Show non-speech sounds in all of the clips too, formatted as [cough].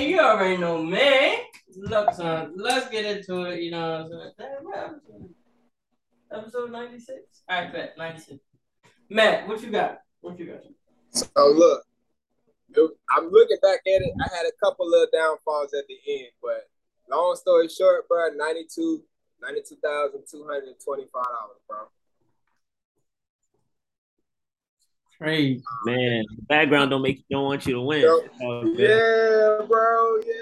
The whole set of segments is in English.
you already know, man. Look, son, let's get into it. You know what I'm saying? Episode 96? All right, bet, 96. Matt, what you got? What you got? So look, I'm looking back at it. I had a couple of downfalls at the end, but long story short, bro, 92, 92,225 dollars, bro. Crazy. Man, the background don't make you don't want you to win. Yeah, bro. Yeah.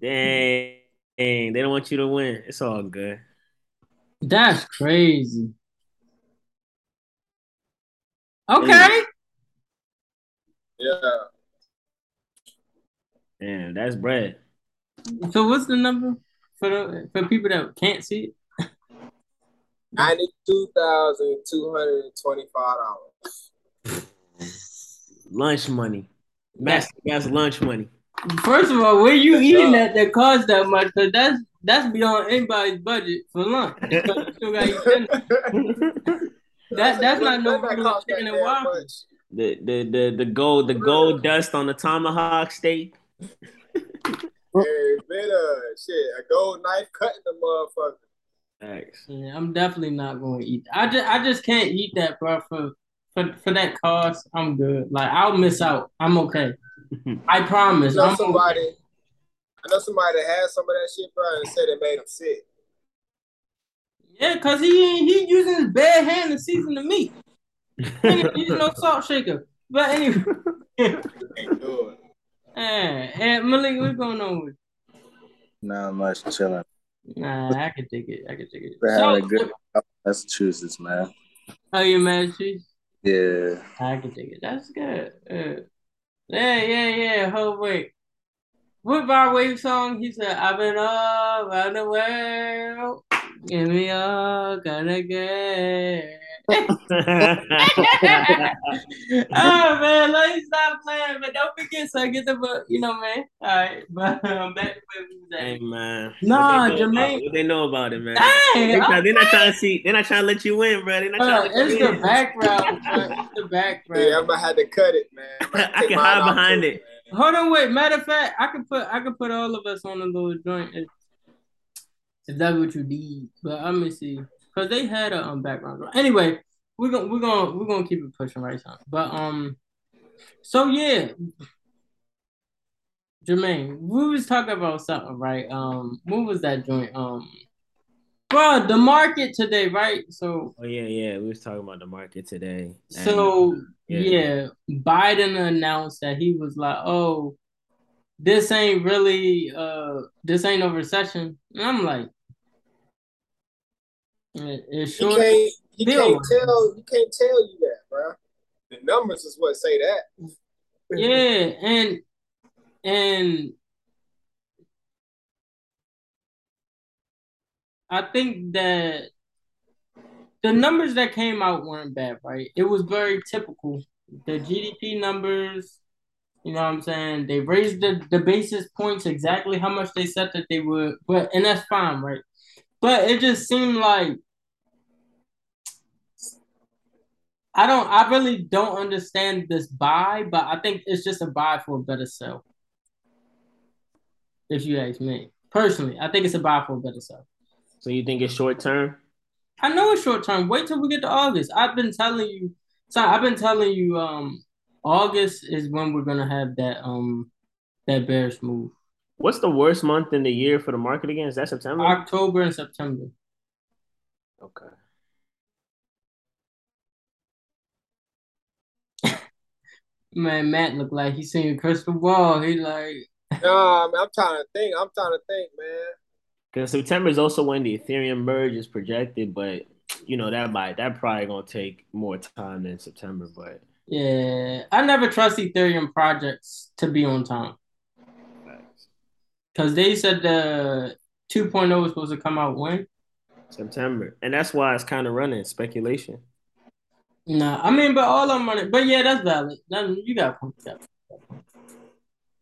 Dang. Dang, they don't want you to win. It's all good. That's crazy. Okay. Yeah. Damn, that's bread. So what's the number for the for people that can't see it? Ninety-two thousand two hundred and twenty-five dollars. Lunch money. Master gas lunch money. First of all, where you eating that that costs that much? Cause that's that's beyond anybody's budget for lunch. [laughs] Still gotta eat dinner. that that's not no regular chicken and waffles. The the the the gold the gold dust on the tomahawk steak. Hey, better uh, shit. A gold knife cutting the motherfucker. Thanks. Yeah, I'm definitely not going to eat. I just I just can't eat that, bro. For for for that cost, I'm good. Like I'll miss out. I'm okay. [laughs] I promise. I know I'm somebody. okay. I know somebody that had some of that shit, bro, and said it made him sick. Yeah, cause he he using his bare hand to season the meat. He's [laughs] no salt shaker. But anyway, Ain't do it. hey, hey, Malik, what's going on with? Not much chilling. Nah, I can take it. I can take it. We're So, having a good Massachusetts, man. oh, you mad, Chief? Yeah. I can take it. That's good. Yeah, yeah, yeah. Hold wait. What Wave song? He said, I've been all around the world. Give me all gonna get. Oh man, let me stop playing, but don't forget, so get the book, you know, man. All right, [laughs] but um, back to where we was at. Hey man. Nah, What they know Jermaine- about- What they know about it, man? Dang, They not, they're not trying to see. They're not trying to let you win, bro. They're not Bro, trying to let it's you the win. background. bro. It's the background. Yeah, I'm gonna have to cut it, man. I'm gonna I take can hide behind too, it. Hold on, wait. Matter of fact, I can put I can put all of us on a little joint if, if that's what you need. But let me see, cause they had a um background. Anyway, we're gonna we're gonna we're gonna keep it pushing right now. But um, so yeah, Jermaine, we was talking about something, right? Um, what was that joint? Um, bro, the market today, right? So Oh yeah, yeah. We was talking about the market today. And, So yeah. yeah. Biden announced that he was like, "Oh, this ain't really uh this ain't a recession." And I'm like, it, it He sure can't. He can't tell. He can't tell you that, bro. The numbers is what say that. yeah, and and I think that the numbers that came out weren't bad, right? It was very typical. The GDP numbers, you know what I'm saying? They raised the, the basis points exactly how much they said that they would, but and that's fine, right? But it just seemed like I don't I really don't understand this buy, but I think it's just a buy for a better sell. If you ask me. Personally, I think it's a buy for a better sell. So you think it's short term? I know it's short term. Wait till we get to August. I've been telling you, so I've been telling you, um, August is when we're gonna have that um that bearish move. What's the worst month in the year for the market again? Is that September? October and September. Okay. Man, Matt looked like he's seeing a crystal ball. He like, No, man, I'm trying to think. I'm trying to think, man. Because September is also when the Ethereum merge is projected, but you know that might that probably gonna take more time than September. But yeah, I never trust Ethereum projects to be on time because they said the 2.0 was supposed to come out when. September, and that's why it's kind of running speculation. Nah, I mean, but all of them. But yeah, that's valid. That, you got point.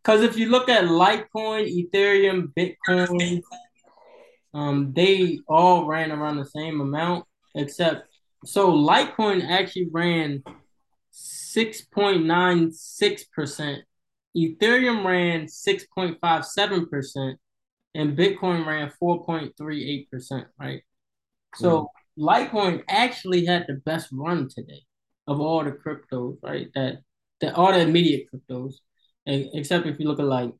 Because if you look at Litecoin, Ethereum, Bitcoin, um, they all ran around the same amount, except so Litecoin actually ran six point nine six percent Ethereum ran 6.57%, and Bitcoin ran 4.38%, right? So. Litecoin actually had the best run today of all the cryptos, right? That the all the immediate cryptos, except if you look at like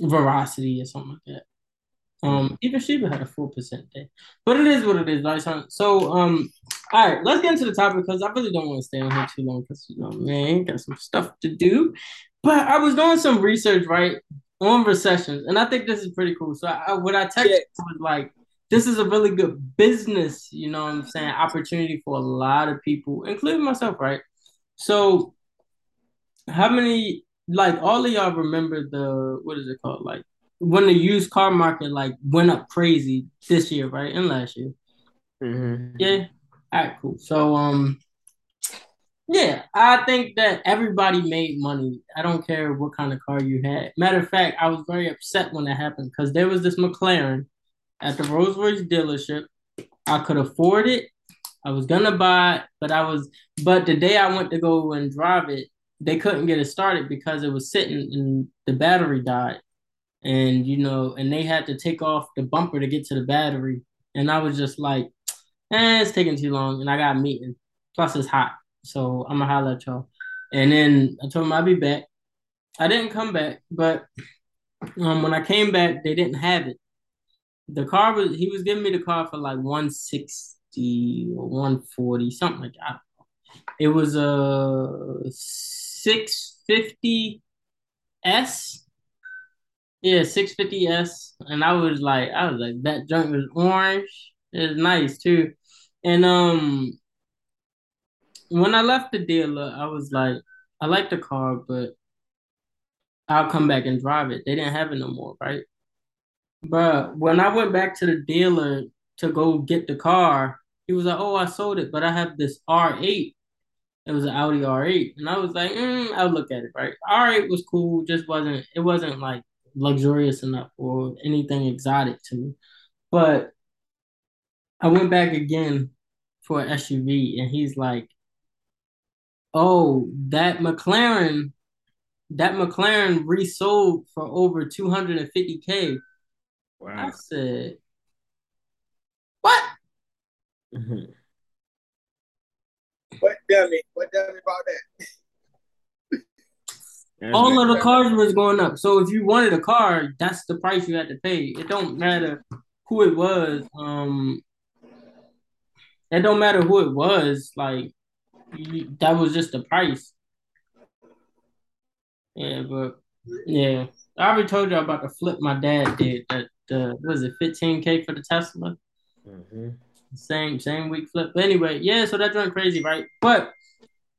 Verasity or something like that. Um, even Shiba had a four percent day, but it is what it is, right? So, so um, all right, let's get into the topic because I really don't want to stay on here too long because you know, man, got some stuff to do. But I was doing some research, right, on recessions, and I think this is pretty cool. So, I, what I texted yeah. was like, this is a really good business, you know, what I'm saying, opportunity for a lot of people, including myself, right? So, how many, like, all of y'all remember the what is it called, like when the used car market like went up crazy this year, right, and last year. Mm-hmm. Yeah. All right, cool. So um, yeah, I think that everybody made money. I don't care what kind of car you had. Matter of fact, I was very upset when that happened because there was this McLaren at the Rolls Royce dealership. I could afford it. I was gonna buy it, but I was but the day I went to go and drive it, they couldn't get it started because it was sitting and the battery died and you know, and they had to take off the bumper to get to the battery, and I was just like, eh, it's taking too long, and I got a meeting. Plus, it's hot, so I'm gonna holler at y'all. And then I told them I'd be back. I didn't come back, but um, when I came back, they didn't have it. The car was he was giving me the car for like 160 or 140, something like that. It was a 650 S yeah, 650S. And I was like, I was like, that junk was orange. It was nice too. And um when I left the dealer, I was like, I like the car, but I'll come back and drive it. They didn't have it no more, right? But when I went back to the dealer to go get the car, he was like, "Oh, I sold it, but I have this R8." It was an Audi R8, and I was like, mm, "I'll look at it." Right, R8 was cool, just wasn't. It wasn't like luxurious enough or anything exotic to me. But I went back again for an SUV, and he's like, "Oh, that McLaren, that McLaren resold for over 250k." Wow. I said, "What?" Mm-hmm. What dummy? What dummy about that? all of the cars was going up. So if you wanted a car, that's the price you had to pay. It don't matter who it was. Um, it don't matter who it was. Like you, that was just the price. Yeah, but yeah, I already told you about the flip my dad did. That uh, was it, fifteen k for the Tesla. Mm-hmm. Same same week flip. But anyway, yeah. So that went crazy, right? But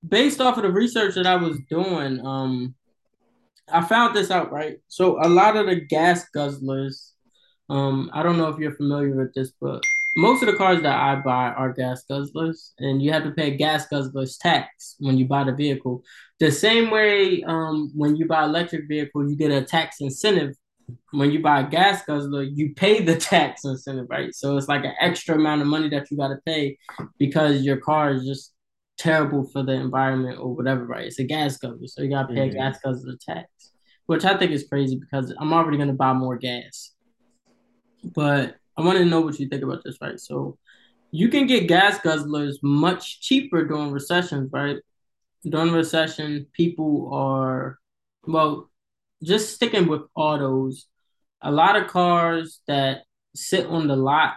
based off of the research that I was doing, um, I found this out, right? So a lot of the gas guzzlers, um, I don't know if you're familiar with this, but most of the cars that I buy are gas guzzlers, and you have to pay gas guzzlers tax when you buy the vehicle. The same way, um, when you buy electric vehicle, you get a tax incentive. When you buy a gas guzzler, you pay the [laughs] tax incentive, right? So it's like an extra amount of money that you got to pay because your car is just terrible for the environment or whatever, right? It's a gas guzzler, so you gotta pay mm-hmm. a gas guzzler tax, which I think is crazy because I'm already gonna buy more gas. But I want to know what you think about this, right? So you can get gas guzzlers much cheaper during recessions, right? During recession, people are well, just sticking with autos. A lot of cars that sit on the lot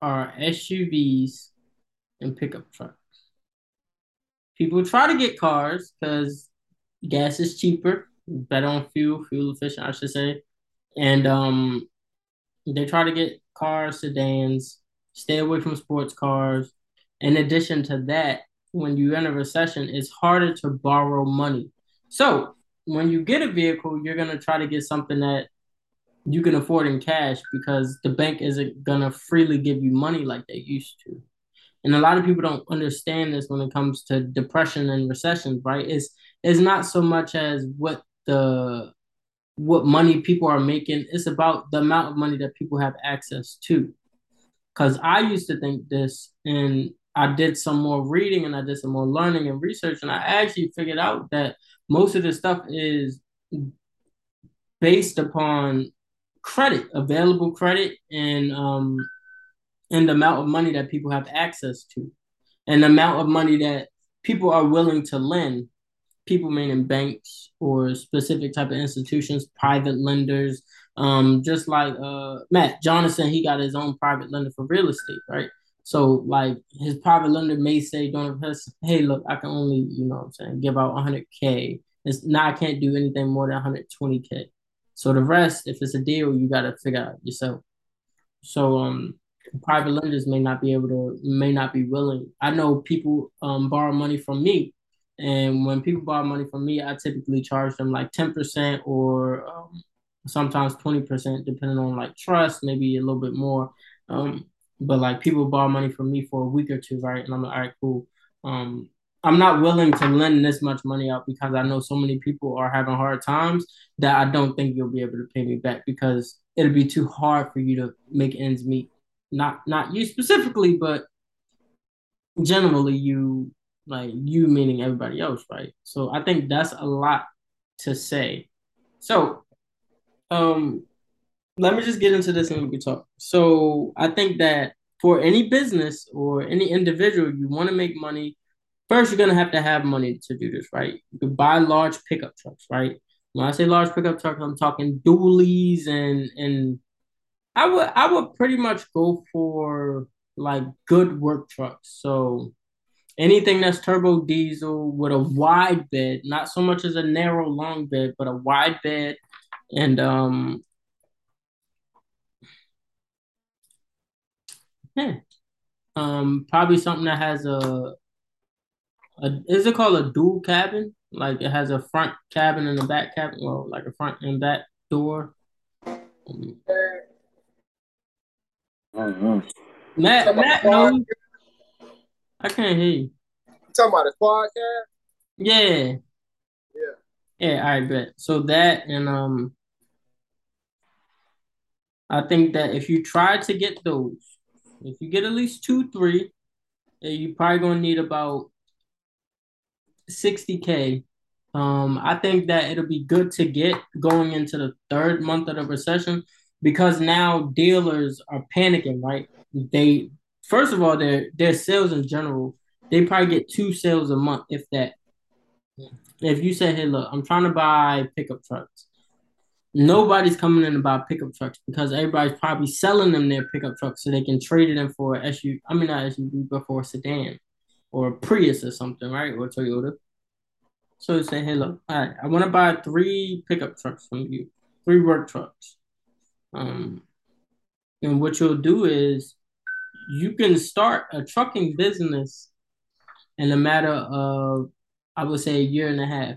are SUVs and pickup trucks. People try to get cars because gas is cheaper, better on fuel, fuel efficient, I should say. And um, they try to get cars, sedans, stay away from sports cars. In addition to that, when you're in a recession, it's harder to borrow money. So when you get a vehicle, you're gonna try to get something that you can afford in cash because the bank isn't gonna freely give you money like they used to. And a lot of people don't understand this when it comes to depression and recessions right? It's it's not so much as what the what money people are making it's about the amount of money that people have access to. Because i used to think this and I did some more reading and I did some more learning and research, and I actually figured out that most of this stuff is based upon credit, available credit, and um, and the amount of money that people have access to, and the amount of money that people are willing to lend. People meaning banks or specific type of institutions, private lenders. Um, just like uh Matt Jonathan, he got his own private lender for real estate, right? So like his private lender may say, "Don't invest." Hey, look, I can only, you know, I'm saying, give out 100k. It's now I can't do anything more than 120k. So the rest, if it's a deal, you got to figure out yourself. So um, private lenders may not be able to, may not be willing. I know people um borrow money from me, and when people borrow money from me, I typically charge them like ten percent or um, sometimes twenty percent, depending on like trust, maybe a little bit more. Um, but like people borrow money from me for a week or two, right? And I'm like, all right, cool. Um, I'm not willing to lend this much money out because I know so many people are having hard times that I don't think you'll be able to pay me back because it'll be too hard for you to make ends meet. Not not you specifically, but generally you like you meaning everybody else, right? So I think that's a lot to say. So um let me just get into this and we talk. So I think that for any business or any individual, you want to make money. First, you're gonna have to have money to do this, right? You can buy large pickup trucks, right? When I say large pickup trucks, I'm talking dualies and and I would I would pretty much go for like good work trucks. So anything that's turbo diesel with a wide bed, not so much as a narrow long bed, but a wide bed and um Yeah. Um, probably something that has a, a is it called a dual cabin? Like it has a front cabin and a back cabin, well, like a front and back door. Matt, Matt, no, I can't hear you. You talking about a quad cab? Yeah, Yeah. yeah, I bet. So that and um, I think that if you try to get those, if you get at least two, three, you're probably gonna need about 60k. Um, I think that it'll be good to get going into the third month of the recession because now dealers are panicking, right? They first of all, their their sales in general, they probably get two sales a month, if that. If you say, "Hey, look, I'm trying to buy pickup trucks," nobody's coming in to buy pickup trucks because everybody's probably selling them their pickup trucks so they can trade it in for an SUV. I mean, not SUV, but for a sedan or a Prius or something, right? Or Toyota. So you say, hey, look, I want to buy three pickup trucks from you, three work trucks. Um, and what you'll do is you can start a trucking business in a matter of, I would say, a year and a half.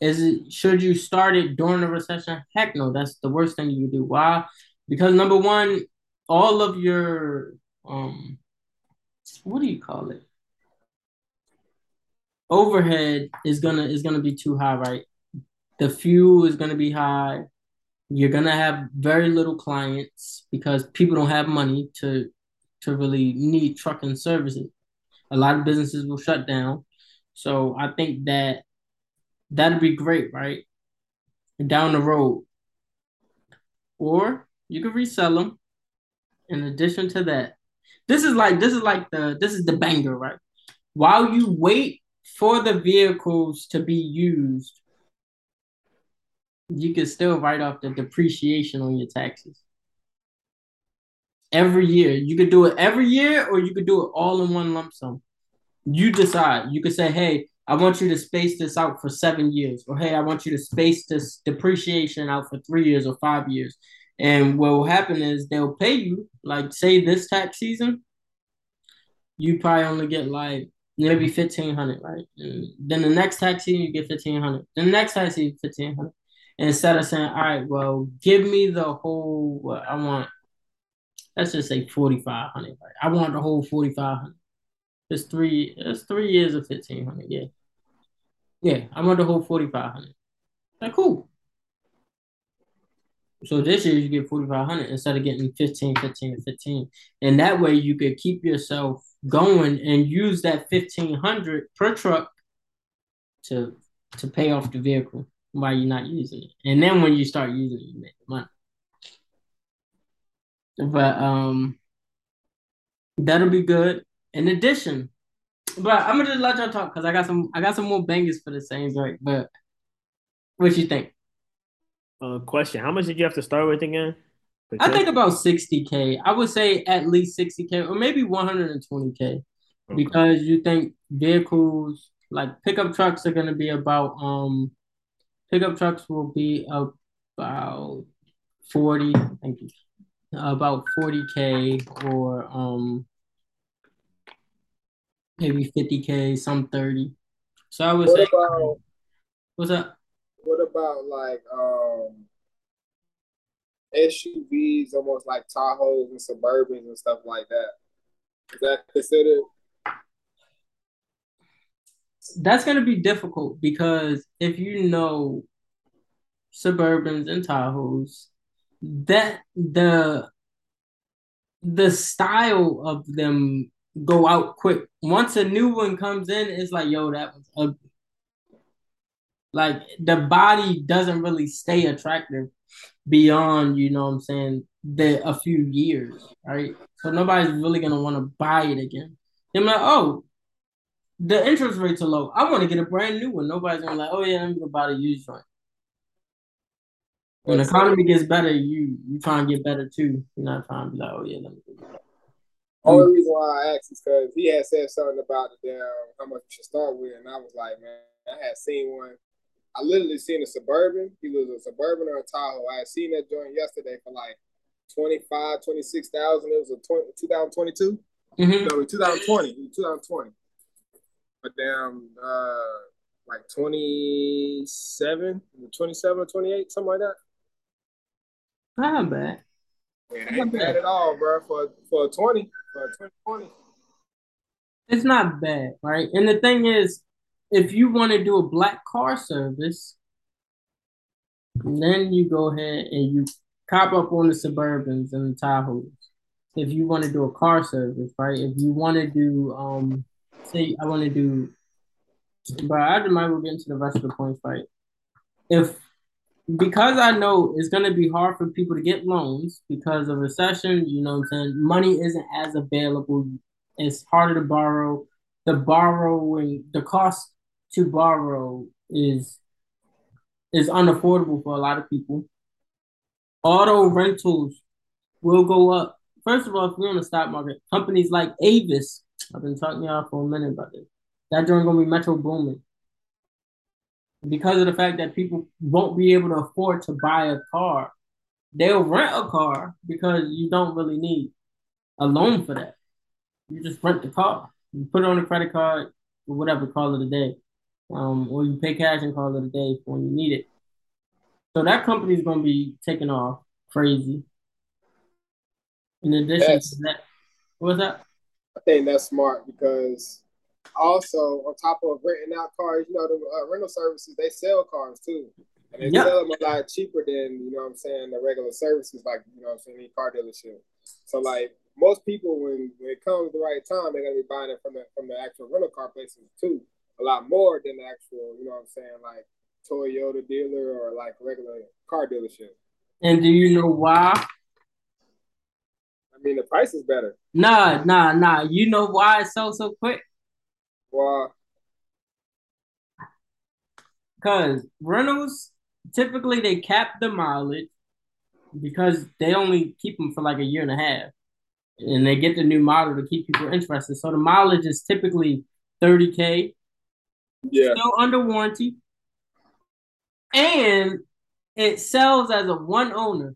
Is it should you start it during the recession? Heck no, that's the worst thing you do. Why? Because number one, all of your um what do you call it? Overhead is gonna is gonna be too high, right? The fuel is gonna be high. You're gonna have very little clients because people don't have money to to really need trucking services. A lot of businesses will shut down. So I think that that'd be great, right? Down the road. Or you could resell them. In addition to that, this is like this is like the this is the banger, right? While you wait for the vehicles to be used, you can still write off the depreciation on your taxes. Every year. You could do it every year or you could do it all in one lump sum. You decide. You could say, hey, I want you to space this out for seven years, or hey, I want you to space this depreciation out for three years or five years. And what will happen is they'll pay you, like say this tax season, you probably only get like maybe fifteen hundred, right? And then the next tax season you get fifteen hundred. The next tax season fifteen hundred. Instead of saying, all right, well, give me the whole what I want. Let's just say forty five hundred. Right? I want the whole forty five hundred. It's three. It's three years of fifteen hundred. Yeah. Yeah, I want the whole forty five hundred. Like cool. So this year you get forty five hundred instead of getting 15, 15, 15. And that way you could keep yourself going and use that fifteen hundred per truck to to pay off the vehicle while you're not using it. And then when you start using it, you make money. But um that'll be good. In addition, but I'm gonna just let y'all talk because I got some I got some more bangers for the Saints, right? But what you think? Uh, question: How much did you have to start with again? I think about 60k. I would say at least 60k or maybe 120k okay. because you think vehicles like pickup trucks are going to be about um pickup trucks will be about 40 thank you about 40k or um maybe 50k some 30 so i would what say about, what's up what about like um SUVs, almost like Tahoes and Suburbans and stuff like that. Is that considered? That's going to be difficult because if you know Suburbans and Tahoes, that the the style of them go out quick. Once a new one comes in, it's like, yo, that was ugly. Like the body doesn't really stay attractive beyond, you know what I'm saying, the a few years, right? So nobody's really gonna want to buy it again. They're like, oh, the interest rates are low. I want to get a brand new one. Nobody's gonna like, oh yeah, I'm gonna buy the used one. When the economy gets better, you you try and get better too. You're not trying to be like, oh yeah, let me. Only reason why I asked is because he had said something about the damn how much you should start with, and I was like, man, I had seen one I literally seen a suburban. He was a suburban or a Tahoe. I had seen that joint yesterday for like 25, 26,000. It was a 20, 2022. Mm-hmm. No, 2020. 2020. But damn, uh, like 27, 27 or 28, something like that. Not bad. Yeah, ain't bad. at all, bro. For for a 20, for a 2020. It's not bad, right? And the thing is, if you want to do a black car service, then you go ahead and you cop up on the Suburbans and the Tahoes. If you want to do a car service, right? If you want to do, um, say, I want to do, but I might will get into the rest of the points, right? If because I know it's gonna be hard for people to get loans because of recession, you know what I'm saying? Money isn't as available. It's harder to borrow. The borrowing, the cost to borrow is is unaffordable for a lot of people. Auto rentals will go up. First of all, if we're on the stock market, companies like Avis, I've been talking to y'all for a minute about this. That joint gonna be metro booming. Because of the fact that people won't be able to afford to buy a car, they'll rent a car because you don't really need a loan for that. You just rent the car. You put it on a credit card or whatever, call it a day um, or you pay cash and call it a day when you need it. So that company is going to be taking off crazy. In addition that's, to that, what's that? I think that's smart because also on top of renting out cars, you know, the uh, rental services they sell cars too, and they yep. sell them a lot cheaper than you know what I'm saying the regular services like you know what I'm saying the car dealership. So like most people when, when it comes the right time, they're gonna be buying it from the from the actual rental car places too a lot more than the actual, you know what I'm saying, like Toyota dealer or like regular car dealership. And do you know why? I mean, the price is better. Nah, nah, nah. You know why it's so so quick? Why? Because rentals typically they cap the mileage because they only keep them for like a year and a half, and they get the new model to keep people interested. So the mileage is typically thirty k yeah. still under warranty, and it sells as a one owner.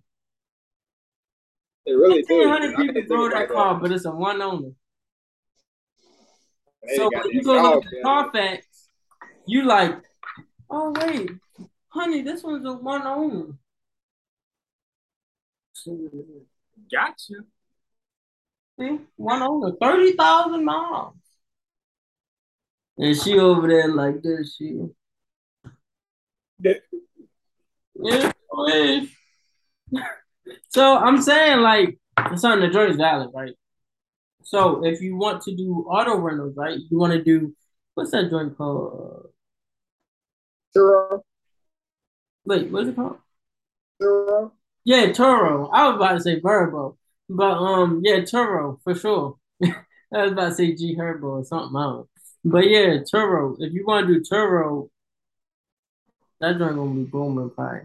It really does. People drove that car, that. but it's a one owner. So when you go look at the Carfax, you like, oh wait, honey, this one's a one owner. Gotcha. See, one owner, thirty thousand miles. And she over there like this, she. Yeah. [laughs] so I'm saying like something the joint is valid, right? So if you want to do auto rentals, right? You want to do what's that joint called? Turo. Wait, what's it called? Turo. Yeah, Turo. I was about to say Vrbo, but um, yeah, Turo for sure. [laughs] I was about to say G Herbo or something else. But yeah, Turo. If you want to do Turo, that joint gonna be booming probably.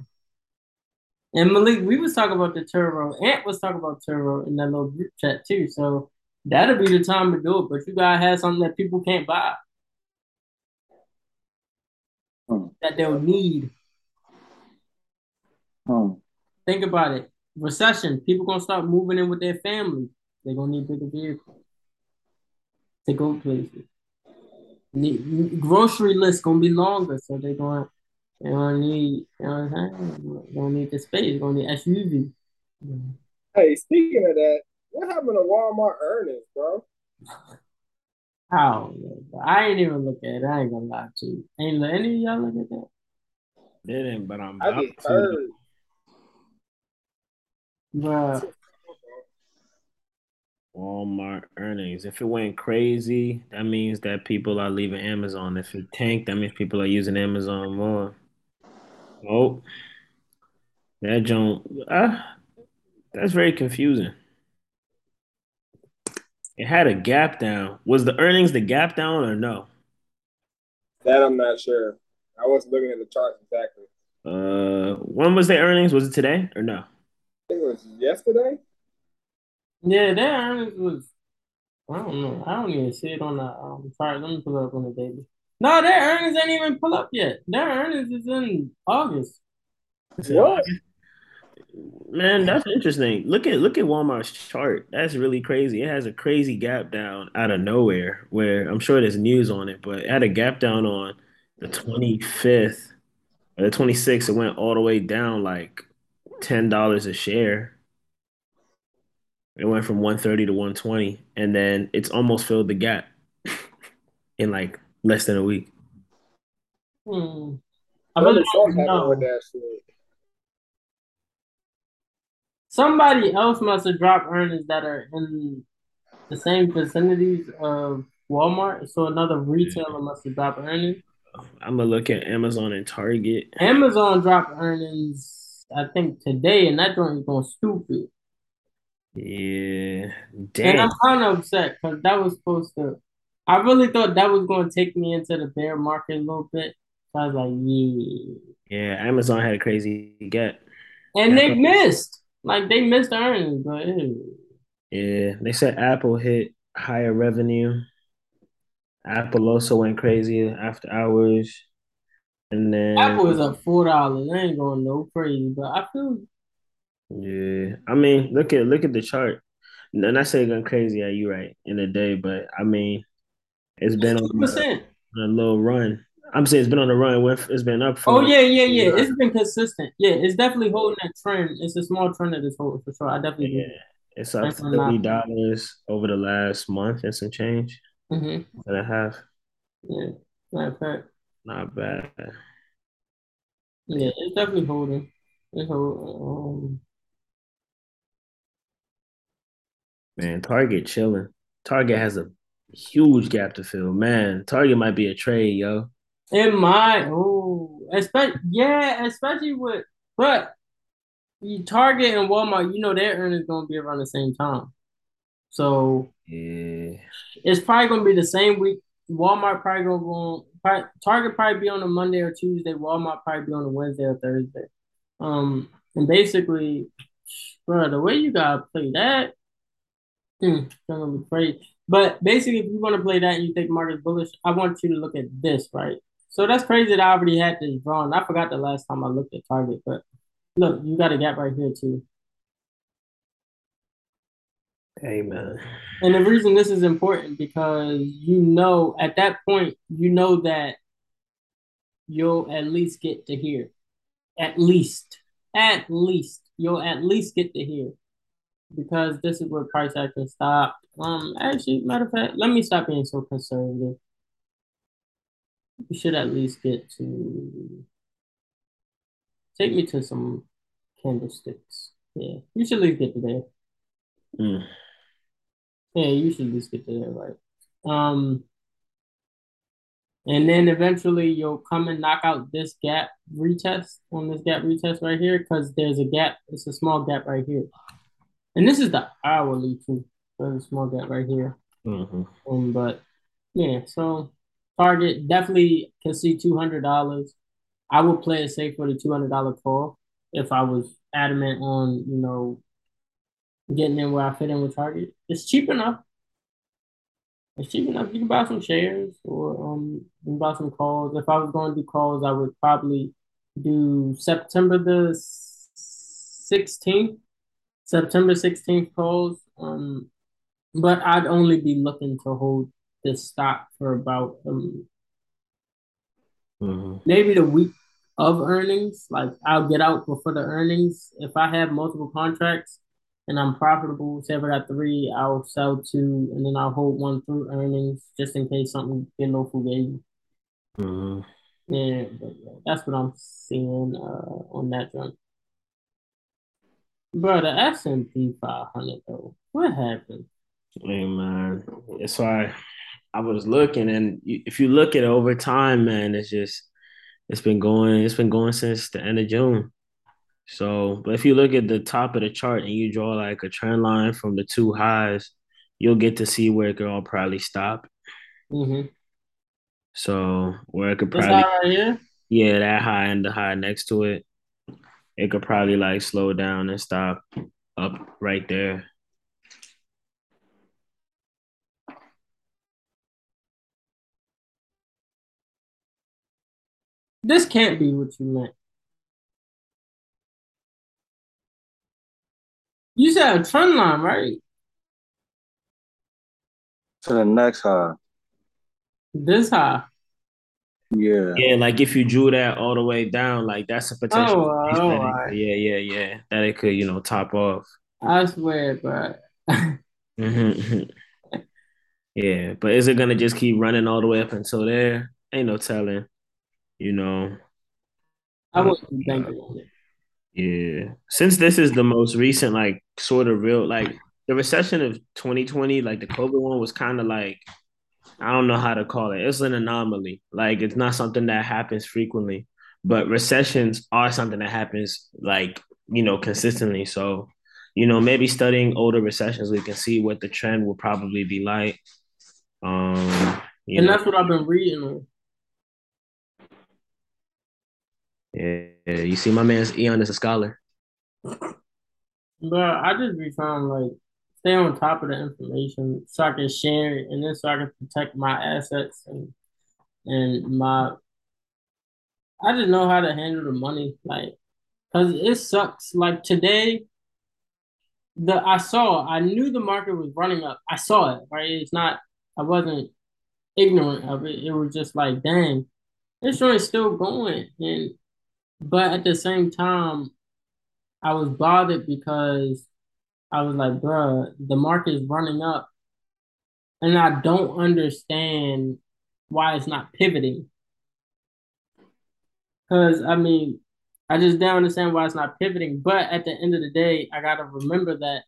And Malik, we was talking about the Turo. Ant was talking about Turo in that little group chat too. So that'll be the time to do it. But you gotta have something that people can't buy. Hmm. That they'll need. Hmm. Think about it. Recession. People gonna start moving in with their family. They're gonna need bigger vehicles to go places. Need, grocery list gonna be longer, so they're gonna they gonna need you know what I'm saying? They're gonna need the space. They're gonna need SUV. Hey, speaking of that, what happened to Walmart earnings, bro? I don't How? I ain't even look at it. I ain't gonna lie to you. Ain't let any of y'all look at that. Didn't, but I'm I about get to. heard. Bruh. Walmart earnings. If it went crazy, that means that people are leaving Amazon. If it tanked, that means people are using Amazon more. Oh, that don't. Ah, that's very confusing. It had a gap down. Was the earnings the gap down or no? That I'm not sure. I wasn't looking at the charts exactly. Uh, when was the earnings? Was it today or no? I think it was yesterday. Yeah, that earnings was. I don't know. I don't even see it on the um chart. Let me pull it up on the daily. No, their earnings ain't even pull up yet. Their earnings is in August. What? Man, that's interesting. Look at look at Walmart's chart. That's really crazy. It has a crazy gap down out of nowhere where I'm sure there's news on it, but it had a gap down on the 25th or the 26th. It went all the way down like $10 a share. It went from 130 to 120, and then it's almost filled the gap [laughs] in like less than a week. Hmm. I What really is don't happening know. With that shit? Somebody else must have dropped earnings that are in the same vicinities of Walmart. So another retailer must have dropped earnings. I'm gonna look at Amazon and Target. Amazon dropped earnings, I think today, and that joint is going stupid. Yeah, damn. And. I'm kind of upset because that was supposed to. I really thought that was going to take me into the bear market a little bit. So I was like, yeah. Yeah, Amazon had a crazy gap. And they missed. Like they missed earnings, but ew. Yeah, they said Apple hit higher revenue. Apple also went crazy after hours. And then Apple is up four dollars. I ain't going no crazy, but I feel yeah, I mean, look at look at the chart. No, I say going crazy at you right in a day, but I mean, it's been on a, on a little run. I'm saying it's been on the run. with. It's been up for Oh yeah, yeah, yeah. It's been consistent. Yeah, it's definitely holding that trend. It's a small trend that is holding for sure. I definitely Yeah, it's up thirty dollars over the last month and some change. Mm-hmm. and a half. Yeah, of fact, Not bad. yeah, it's definitely holding. It's holding. Um, Man, Target chilling. Target has a huge gap to fill. Man, Target might be a trade, yo. It might. Oh, especially yeah, especially with but you Target and Walmart, you know their earnings gonna be around the same time. So Yeah. it's probably gonna be the same week. Walmart probably gonna go on probably, Target probably be on a Monday or Tuesday. Walmart probably be on a Wednesday or Thursday. Um, and basically, bro, the way you gotta play that, it's gonna be crazy. But basically, if you want to play that and you think market's bullish, I want you to look at this, right? So that's crazy that I already had this drawn. I forgot the last time I looked at Target, but look, you got a gap right here too. Amen. And the reason this is important because you know at that point you know that you'll at least get to here. At least. At least. You'll at least get to here. Because this is where price action stopped. Um actually matter of fact, let me stop being so conservative. You should at least get to take me to some candlesticks. Yeah, you should at least get to there. Mm. Yeah, you should just get to that right. Um, and then eventually you'll come and knock out this gap retest on this gap retest right here because there's a gap. It's a small gap right here, and this is the hourly too. There's a small gap right here. Mm-hmm. Um, but yeah, so target definitely can see two hundred dollars. I would play it safe for the two hundred dollar call if I was adamant on you know getting in where I fit in with Target. It's cheap enough. It's cheap enough. You can buy some shares or um you can buy some calls. If I was going to do calls, I would probably do September the sixteenth. September sixteenth calls. Um, but I'd only be looking to hold this stock for about um Mm-hmm. maybe the week of earnings. Like I'll get out before the earnings. If I have multiple contracts and I'm profitable, say if I got three, I'll sell two and then I'll hold one through earnings just in case something get no fugazi. Mm-hmm. Yeah, but yeah, that's what I'm seeing uh, on that joint. Bro, the S and P 500 though, what happened? Hey man, that's why I was looking, and if you look at it over time, man, it's just it's been going, it's been going since the end of June. So, but if you look at the top of the chart and you draw like a trend line from the two highs, you'll get to see where it could all probably stop. Mm-hmm. So where it could probably, high here. yeah, that high and the high next to it, it could probably like slow down and stop up right there. This can't be what you meant. You said a trend line, right? To the next high. This high. Yeah. Yeah, like if you drew that all the way down, like that's a potential. Oh, piece oh, it- alright. yeah, yeah, yeah. That it could, you know, top off. I swear, bro. [laughs] Mhm. [laughs] yeah, but is it gonna just keep running all the way up until there? Ain't no telling. You know. I banking it. Yeah. Since this is the most recent, like sort of real, like the recession of 2020, like the COVID one was kind of like, I don't know how to call it. It's an anomaly. Like it's not something that happens frequently, but recessions are something that happens like, you know, consistently. So, you know, maybe studying older recessions, we can see what the trend will probably be like. Um, And know, that's what I've been reading on. Yeah. You see, my man's Eon is a scholar. But I just be trying like stay on top of the information so I can share it and then so I can protect my assets and and my I just know how to handle the money. Like cause it sucks. Like today the I saw I knew the market was running up. I saw it, right? It's not I wasn't ignorant of it. It was just like, dang, this joint is still going. And but at the same time, I was bothered because I was like, bruh, the market is running up, and I don't understand why it's not pivoting. Because I mean, I just don't understand why it's not pivoting. But at the end of the day, I gotta remember that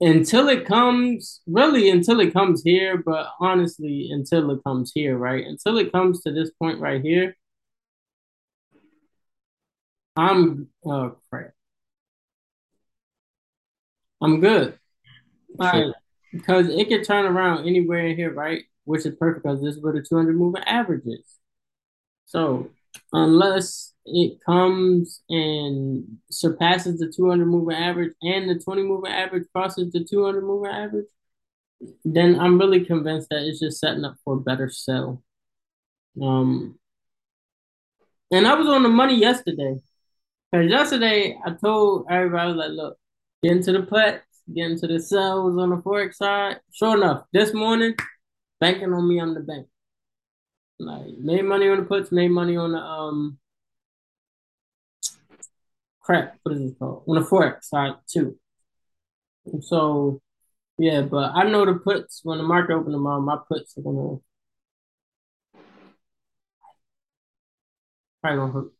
until it comes, really until it comes here, but honestly, until it comes here, right? Until it comes to this point right here, I'm oh crap. I'm good. Right. Because it can turn around anywhere in here, right? Which is perfect because this is where the 200 moving average is. So unless it comes and surpasses the 200 moving average and the 20 moving average crosses the 200 moving average, then I'm really convinced that it's just setting up for a better sell. Um, and I was on the money yesterday. Because yesterday I told everybody, like, look, get into the puts, get into the sells on the forex side. Sure enough, this morning, banking on me, I'm the bank. Like made money on the puts, made money on the um crap, what is it called? On the forex side too. So yeah, but I know the puts when the market open tomorrow, my puts are gonna probably gonna hurt.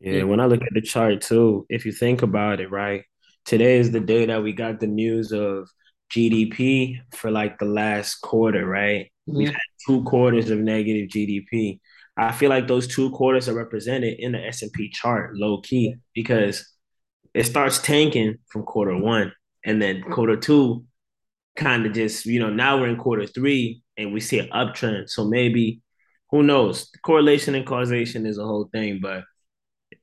Yeah, when I look at the chart too, if you think about it, right? today is the day that we got the news of GDP for like the last quarter, right? Mm-hmm. We've had two quarters of negative GDP. I feel like those two quarters are represented in the S and P chart, low key, because it starts tanking from quarter one, and then quarter two, kind of just you know now we're in quarter three, and we see an uptrend. So maybe who knows? Correlation and causation is a whole thing, but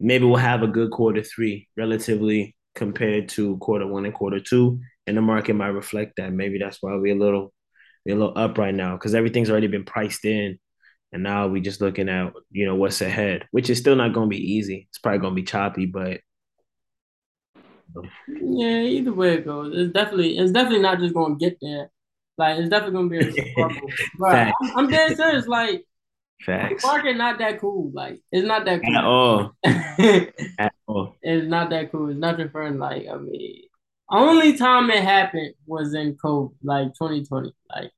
maybe we'll have a good quarter three relatively compared to quarter one and quarter two, and the market might reflect that. Maybe that's why we're a little we're a little up right now because everything's already been priced in. And now we're just looking at, you know, what's ahead, which is still not gonna be easy. It's probably gonna be choppy, but yeah, either way it goes, it's definitely it's definitely not just gonna get there. Like it's definitely gonna be a [laughs] struggle. but I'm, I'm dead serious. Like Facts. Market not that cool. Like it's not that cool at all. [laughs] at all. It's not that cool. It's nothing fun. Like I mean, only time it happened was in COVID, like 2020. Like,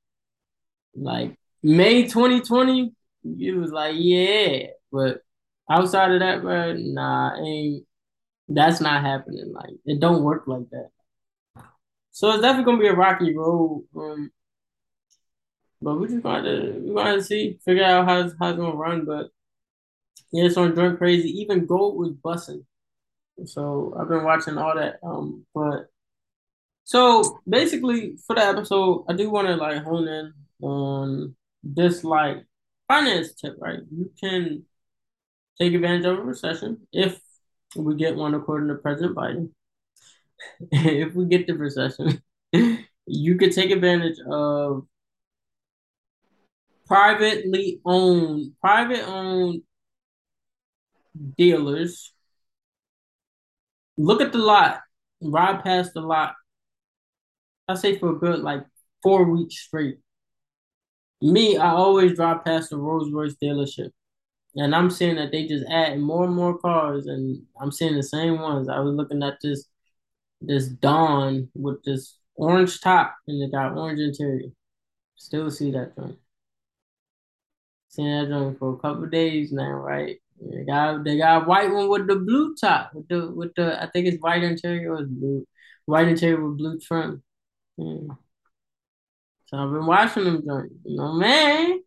like May 2020, it was like yeah, but outside of that, bro, nah, ain't. That's not happening. Like it don't work like that. So it's definitely gonna be a rocky road. Um, but we just to we to see, figure out how how it's gonna run. But yeah, it's on drunk crazy. Even gold was busting. So I've been watching all that. Um, but so basically for the episode, I do want to like hone in on this like finance tip, right? You can take advantage of a recession if we get one according to President Biden. [laughs] if we get the recession, [laughs] you could take advantage of privately owned, private owned dealers. Look at the lot, ride past the lot. I say for a good like four weeks straight. Me, I always drive past the Rolls Royce dealership. And I'm seeing that they just add more and more cars, and I'm seeing the same ones. I was looking at this this Dawn with this orange top, and it got orange interior. Still see that joint. Seen that joint for a couple days now, right? They got they got white one with the blue top, with the with the I think it's white interior or blue, white interior with blue trim. Yeah. So I've been watching them joints, you know, man.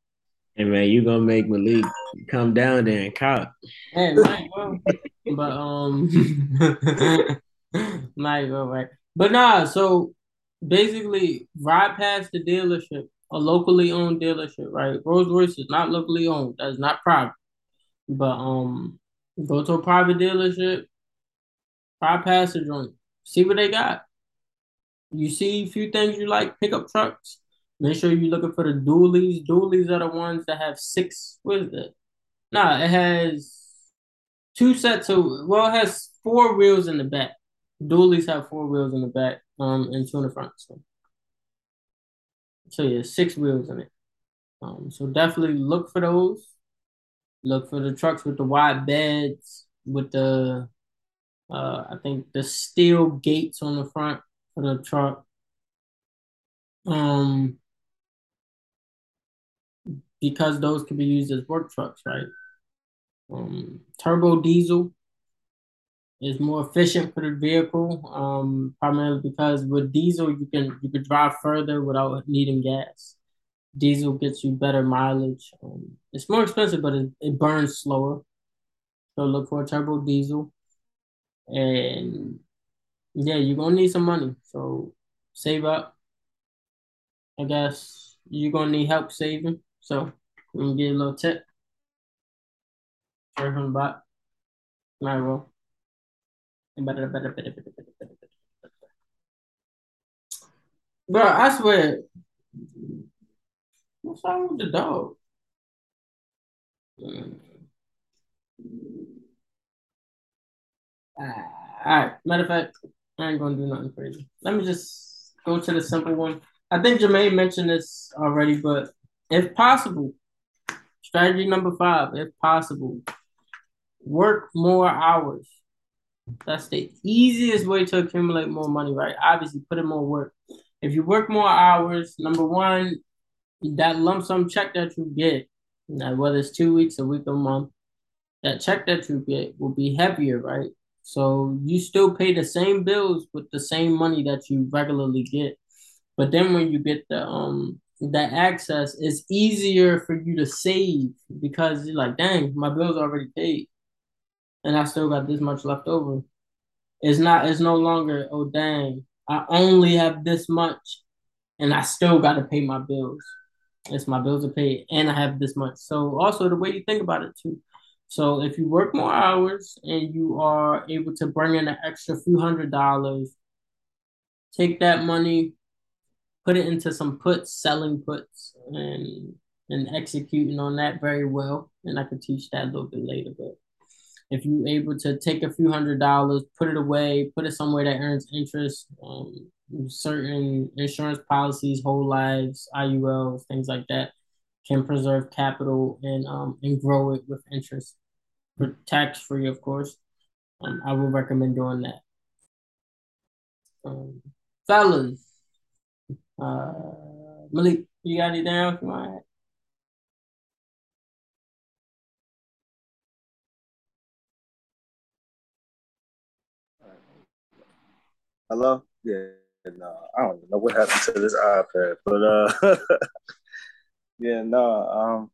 Hey man, you gonna make Malik come down there and cop. Hey, might go. but um [laughs] might go right. But nah, so basically ride past the dealership a locally owned dealership, right? Rolls Royce is not locally owned. That's not private. But um, go to a private dealership, bypass the joint, see what they got. You see a few things you like, pickup trucks. Make sure you're looking for the dualies. Dualies are the ones that have six. What is it? Nah, it has two sets of. Well, it has four wheels in the back. Dualies have four wheels in the back, um, and two in the front. So so yeah, six wheels in it. Um, so definitely look for those. Look for the trucks with the wide beds, with the uh, I think the steel gates on the front of the truck. Um, because those can be used as work trucks, right? Um, turbo diesel is more efficient for the vehicle, um, primarily because with diesel you can you can drive further without needing gas. Diesel gets you better mileage. Um, it's more expensive, but it, it burns slower. So look for a turbo diesel, and yeah, you're gonna need some money. So save up. I guess you're gonna need help saving. So let me get a little tip. The bot. All right, well. Bro, I swear. What's wrong with the dog? Mm. All right. Matter of fact, I ain't gonna do nothing crazy. Let me just go to the simple one. I think Jermaine mentioned this already, but if possible, strategy number five, if possible, work more hours. That's the easiest way to accumulate more money, right? Obviously, put in more work. If you work more hours, number one, that lump sum check that you get, whether it's two weeks, a week, a month, that check that you get will be heavier, right? So you still pay the same bills with the same money that you regularly get. But then when you get the um that access, it's easier for you to save because you're like, dang, my bills already paid. And I still got this much left over. It's not it's no longer, oh dang, I only have this much and I still gotta pay my bills. It's my bills to pay and I have this much. So also the way you think about it too. So if you work more hours and you are able to bring in an extra few hundred dollars, take that money, put it into some puts, selling puts, and and executing on that very well. And I could teach that a little bit later, but if you're able to take a few hundred dollars, put it away, put it somewhere that earns interest, um, certain insurance policies, whole lives, IULs, things like that, can preserve capital and um and grow it with interest, tax free, of course. Um, I would recommend doing that. Um, fellas, uh, Malik, you got anything else you want Hello? Yeah, no, I don't even know what happened to this iPad, but uh, [laughs] yeah, no, um,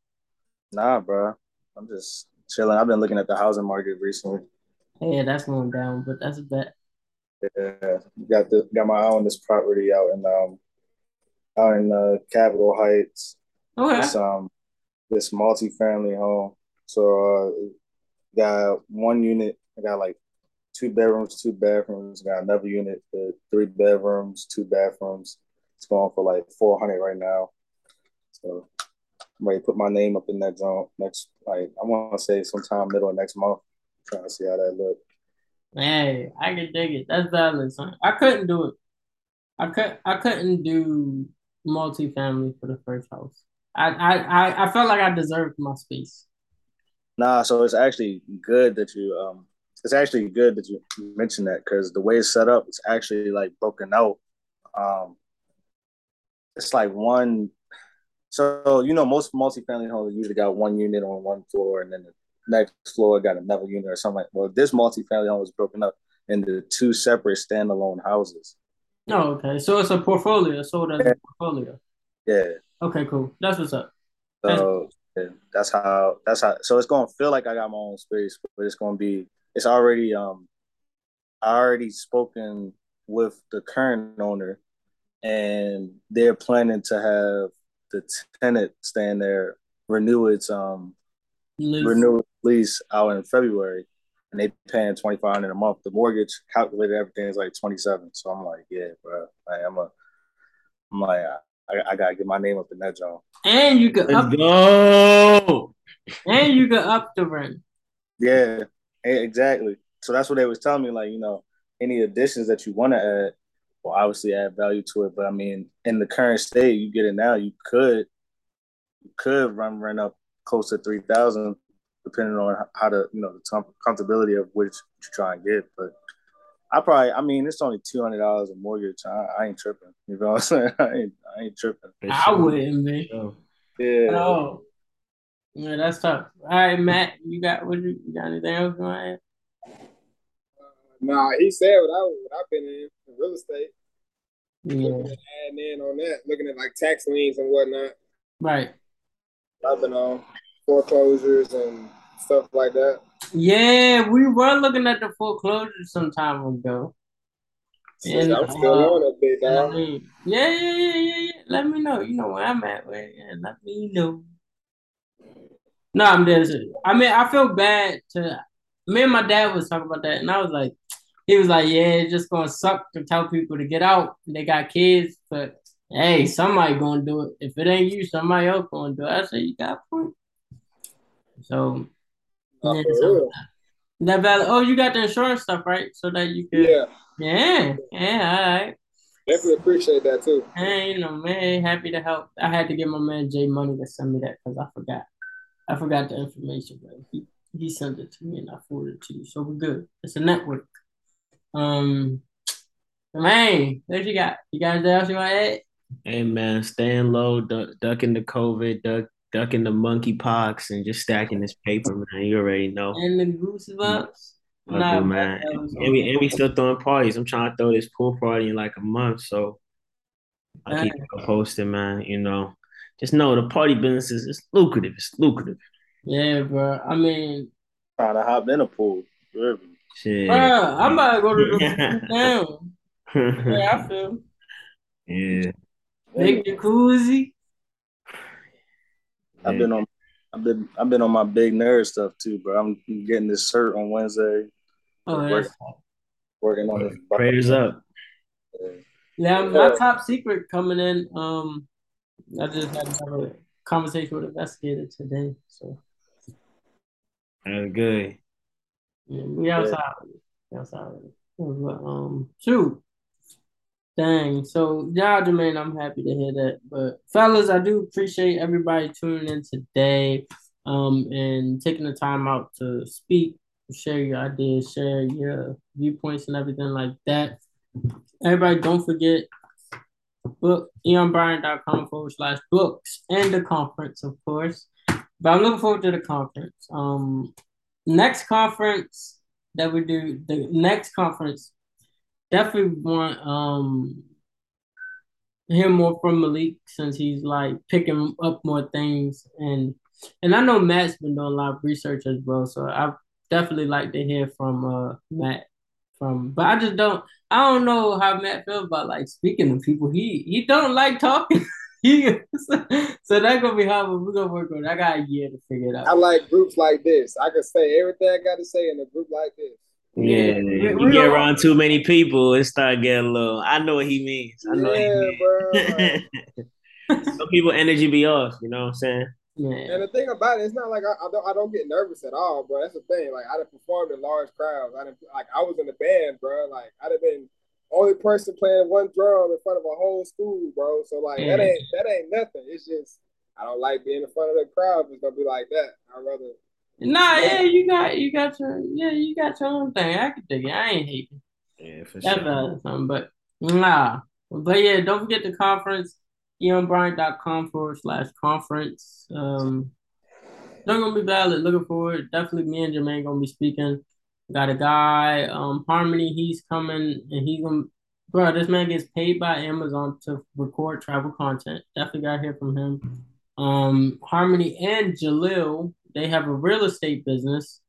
nah, bro, I'm just chilling. I've been looking at the housing market recently. Yeah, that's going down, but that's a bet. Yeah, got the got my eye on this property out in um out in uh, Capitol Heights. Okay. This um this multi-family home. So uh, got one unit. I got like two bedrooms, two bathrooms. Got another unit for three bedrooms, two bathrooms. It's going for like four hundred right now. So I'm ready to put my name up in that zone next. Like I want to say sometime middle of next month. Trying to see how that look. Hey, I can dig it. That's valid, son. I couldn't do it. I could I couldn't do multifamily for the first house. I I I felt like I deserved my space. Nah, so it's actually good that you um it's actually good that you mentioned that because the way it's set up, it's actually like broken out. Um, it's like one. So you know, most multifamily homes usually got one unit on one floor, and then the next floor got another unit or something. Like, well, this multifamily home was broken up into two separate standalone houses. Oh, okay. So it's a portfolio. So that's a portfolio. Yeah. Okay, cool. That's what's up. So yeah, that's how that's how. So it's gonna feel like I got my own space, but it's gonna be. It's already um. I already spoken with the current owner, and they're planning to have the tenant staying there renew its um Lease. renew lease out in February, and they paying twenty five hundred a month. The mortgage calculated everything is like twenty seven. So I'm like, yeah, bro. Like, I'm a, I'm like, I, I gotta get my name up in that joint. And you could up go. and you could up the rent. Yeah, exactly. So that's what they was telling me. Like, you know, any additions that you want to add will obviously add value to it. But I mean, in the current state, you get it now. You could, you could run rent up close to three thousand, depending on how to, you know, the com- comfortability of which you try and get. But I probably, I mean, it's only two hundred dollars a mortgage. I, I ain't tripping. You know what I'm saying? [laughs] I ain't, I ain't tripping. I wouldn't be. Sure. Yeah. Oh. Yeah, that's tough. All right, Matt, you got what you, you got anything else you want to add? Nah, he said what I what I've been in, in real estate. Yeah. Looking at adding in on that, looking at like tax liens and whatnot. Right. I've been on foreclosures and stuff like that. Yeah, we were looking at the foreclosure some time ago. And, I'm still uh, on it, big dog. yeah, yeah, yeah, yeah, yeah. Let me know. You know where I'm at. Where, yeah, let me know. No, I'm dead. I mean, I feel bad to. Me and my dad was talking about that, and I was like, he was like, yeah, it's just gonna suck to tell people to get out. They got kids, but hey, somebody gonna do it. If it ain't you, somebody else gonna do it. I said, you got a point. So, Nah, yeah, so that valid. Oh, you got the insurance stuff, right? So that you can. Yeah, Yeah, yeah, all right. definitely appreciate that too. Hey, you know, man, happy to help. I had to get my man Jay money to send me that because I forgot. I forgot the information, but he, he sent it to me and I forwarded it to you. So we're good. It's a network. Um, man, what you got? You got anything else you want to add? Hey man, staying low, duck, ducking the COVID, duck, ducking the monkey pox, and just stacking this paper, man. You already know. And the goosebumps. Nah, do, man. And we, and we still throwing parties. I'm trying to throw this pool party in like a month, so I keep posting, man. You know, just know the party business is it's lucrative. It's lucrative. Yeah, bro. I mean, trying to hop in a pool. Shit. Bro, I'm about to go to the [laughs] down. yeah, I feel. Yeah. Big jacuzzi. I've been on I've been I've been on my big nerd stuff too, bro. I'm getting this shirt on Wednesday. Oh, working, working on this. Prayers up. Yeah, my top secret coming in. Um, I just had a conversation with an investigator today, so that's good. Yeah, we outside. We outside. But, um, shoot. Dang. So, yeah, Jermaine, I'm happy to hear that. But, fellas, I do appreciate everybody tuning in today um, and taking the time out to speak, share your ideas, share your viewpoints, and everything like that. Everybody, don't forget book eonbryant.com forward slash books and the conference, of course. But I'm looking forward to the conference. Um, next conference that we do, the next conference definitely want um hear more from Malik since he's like picking up more things and and I know Matt's been doing a lot of research as well, so I definitely like to hear from uh Matt from but I just don't I don't know how Matt feels about like speaking to people. He he don't like talking. [laughs] he, [laughs] so, so that's gonna be hard, but we're gonna work on it. I got a year to figure it out. I like groups like this. I can say everything I gotta say in a group like this. Yeah, you get around too many people, it start getting low. I know what he means. I know yeah, bro. [laughs] Some people energy be off. You know what I'm saying? Yeah. And the thing about it, it's not like I, I, don't I don't get nervous at all, bro. That's the thing. Like I done performed in large crowds. I done, like I was in a band, bro. Like I'd have been only person playing one drum in front of a whole school, bro. So like that mm. ain't that ain't nothing. It's just I don't like being in front of the crowd. It's gonna be like that. I'd rather Nah, yeah, you got you got your yeah, you got your own thing. I can dig it. I ain't hating. Yeah, for That's sure. Something, but nah. But yeah, don't forget the conference, eonbryant.com forward slash conference. Um they're gonna be valid. Looking forward. Definitely me and Jermaine gonna be speaking. Got a guy, um, Harmony, he's coming and he's gonna bro, this man gets paid by Amazon to record travel content. Definitely gotta hear from him. Um, Harmony and Jalil they have a real estate business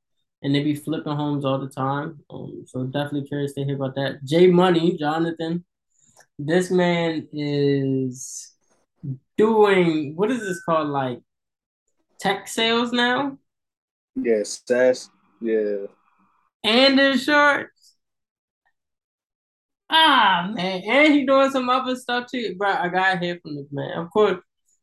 and they be flipping homes all the time. Um, so definitely curious to hear about that. Jay Money, Jonathan, this man is doing what is this called? Like tech sales now? Yes, that's yeah. And insurance. Ah man, and he doing some other stuff too, bro. I gotta hear from this man. Of course,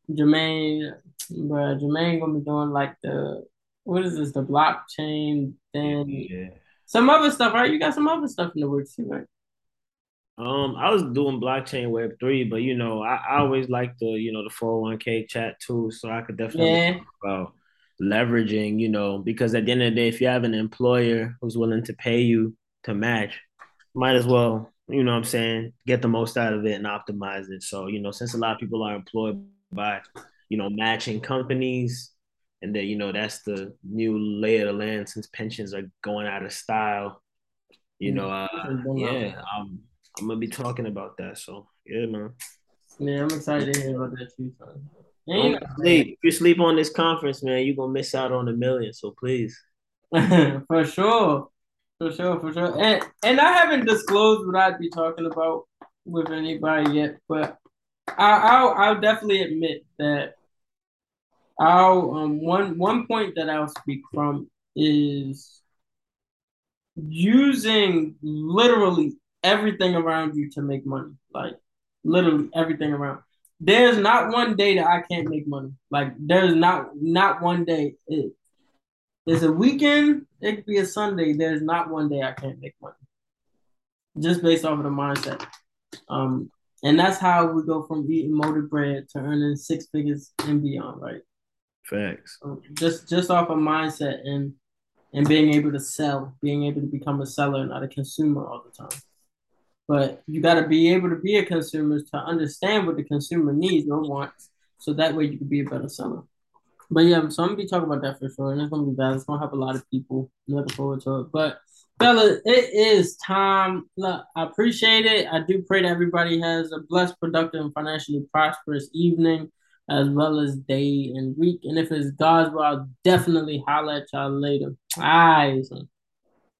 Jermaine, but Jermaine gonna be doing like the what is this? The blockchain thing. yeah. some other stuff, right? You got some other stuff in the works too, right? Um, I was doing blockchain web three, but you know, I, I always like the you know the 401k chat too, so I could definitely yeah. about leveraging, you know, because at the end of the day, if you have an employer who's willing to pay you to match, might as well, you know what I'm saying, get the most out of it and optimize it. So, you know, since a lot of people are employed by, you know, matching companies, and that you know that's the new lay of the land since pensions are going out of style. You know, uh, yeah, I'm I'm gonna be talking about that. So yeah, man. Yeah, I'm excited to hear about that too, son. sleep. If you sleep on this conference, man, you're gonna miss out on a million. So please. [laughs] for sure. For sure, for sure. And and I haven't disclosed what I'd be talking about with anybody yet, but I, I'll I'll definitely admit that I'll um one one point that I'll speak from is using literally everything around you to make money. Like literally everything around. There's not one day that I can't make money. Like there's not not one day. It, there's a weekend. It could be a Sunday. There's not one day I can't make money. Just based off of the mindset. Um, and that's how we go from eating molded bread to earning six figures and beyond, right? Facts. Just just off a of mindset and and being able to sell, being able to become a seller, not a consumer all the time. But you got to be able to be a consumer to understand what the consumer needs or wants, so that way you can be a better seller. But yeah, so I'm gonna be talking about that for sure, and it's gonna be bad. It's gonna help a lot of people. I'm looking forward to it. But fella, it is time. Look, I appreciate it. I do pray that everybody has a blessed, productive, and financially prosperous evening, as well as day and week. And if it's God's will, I'll definitely holler at y'all later. All right.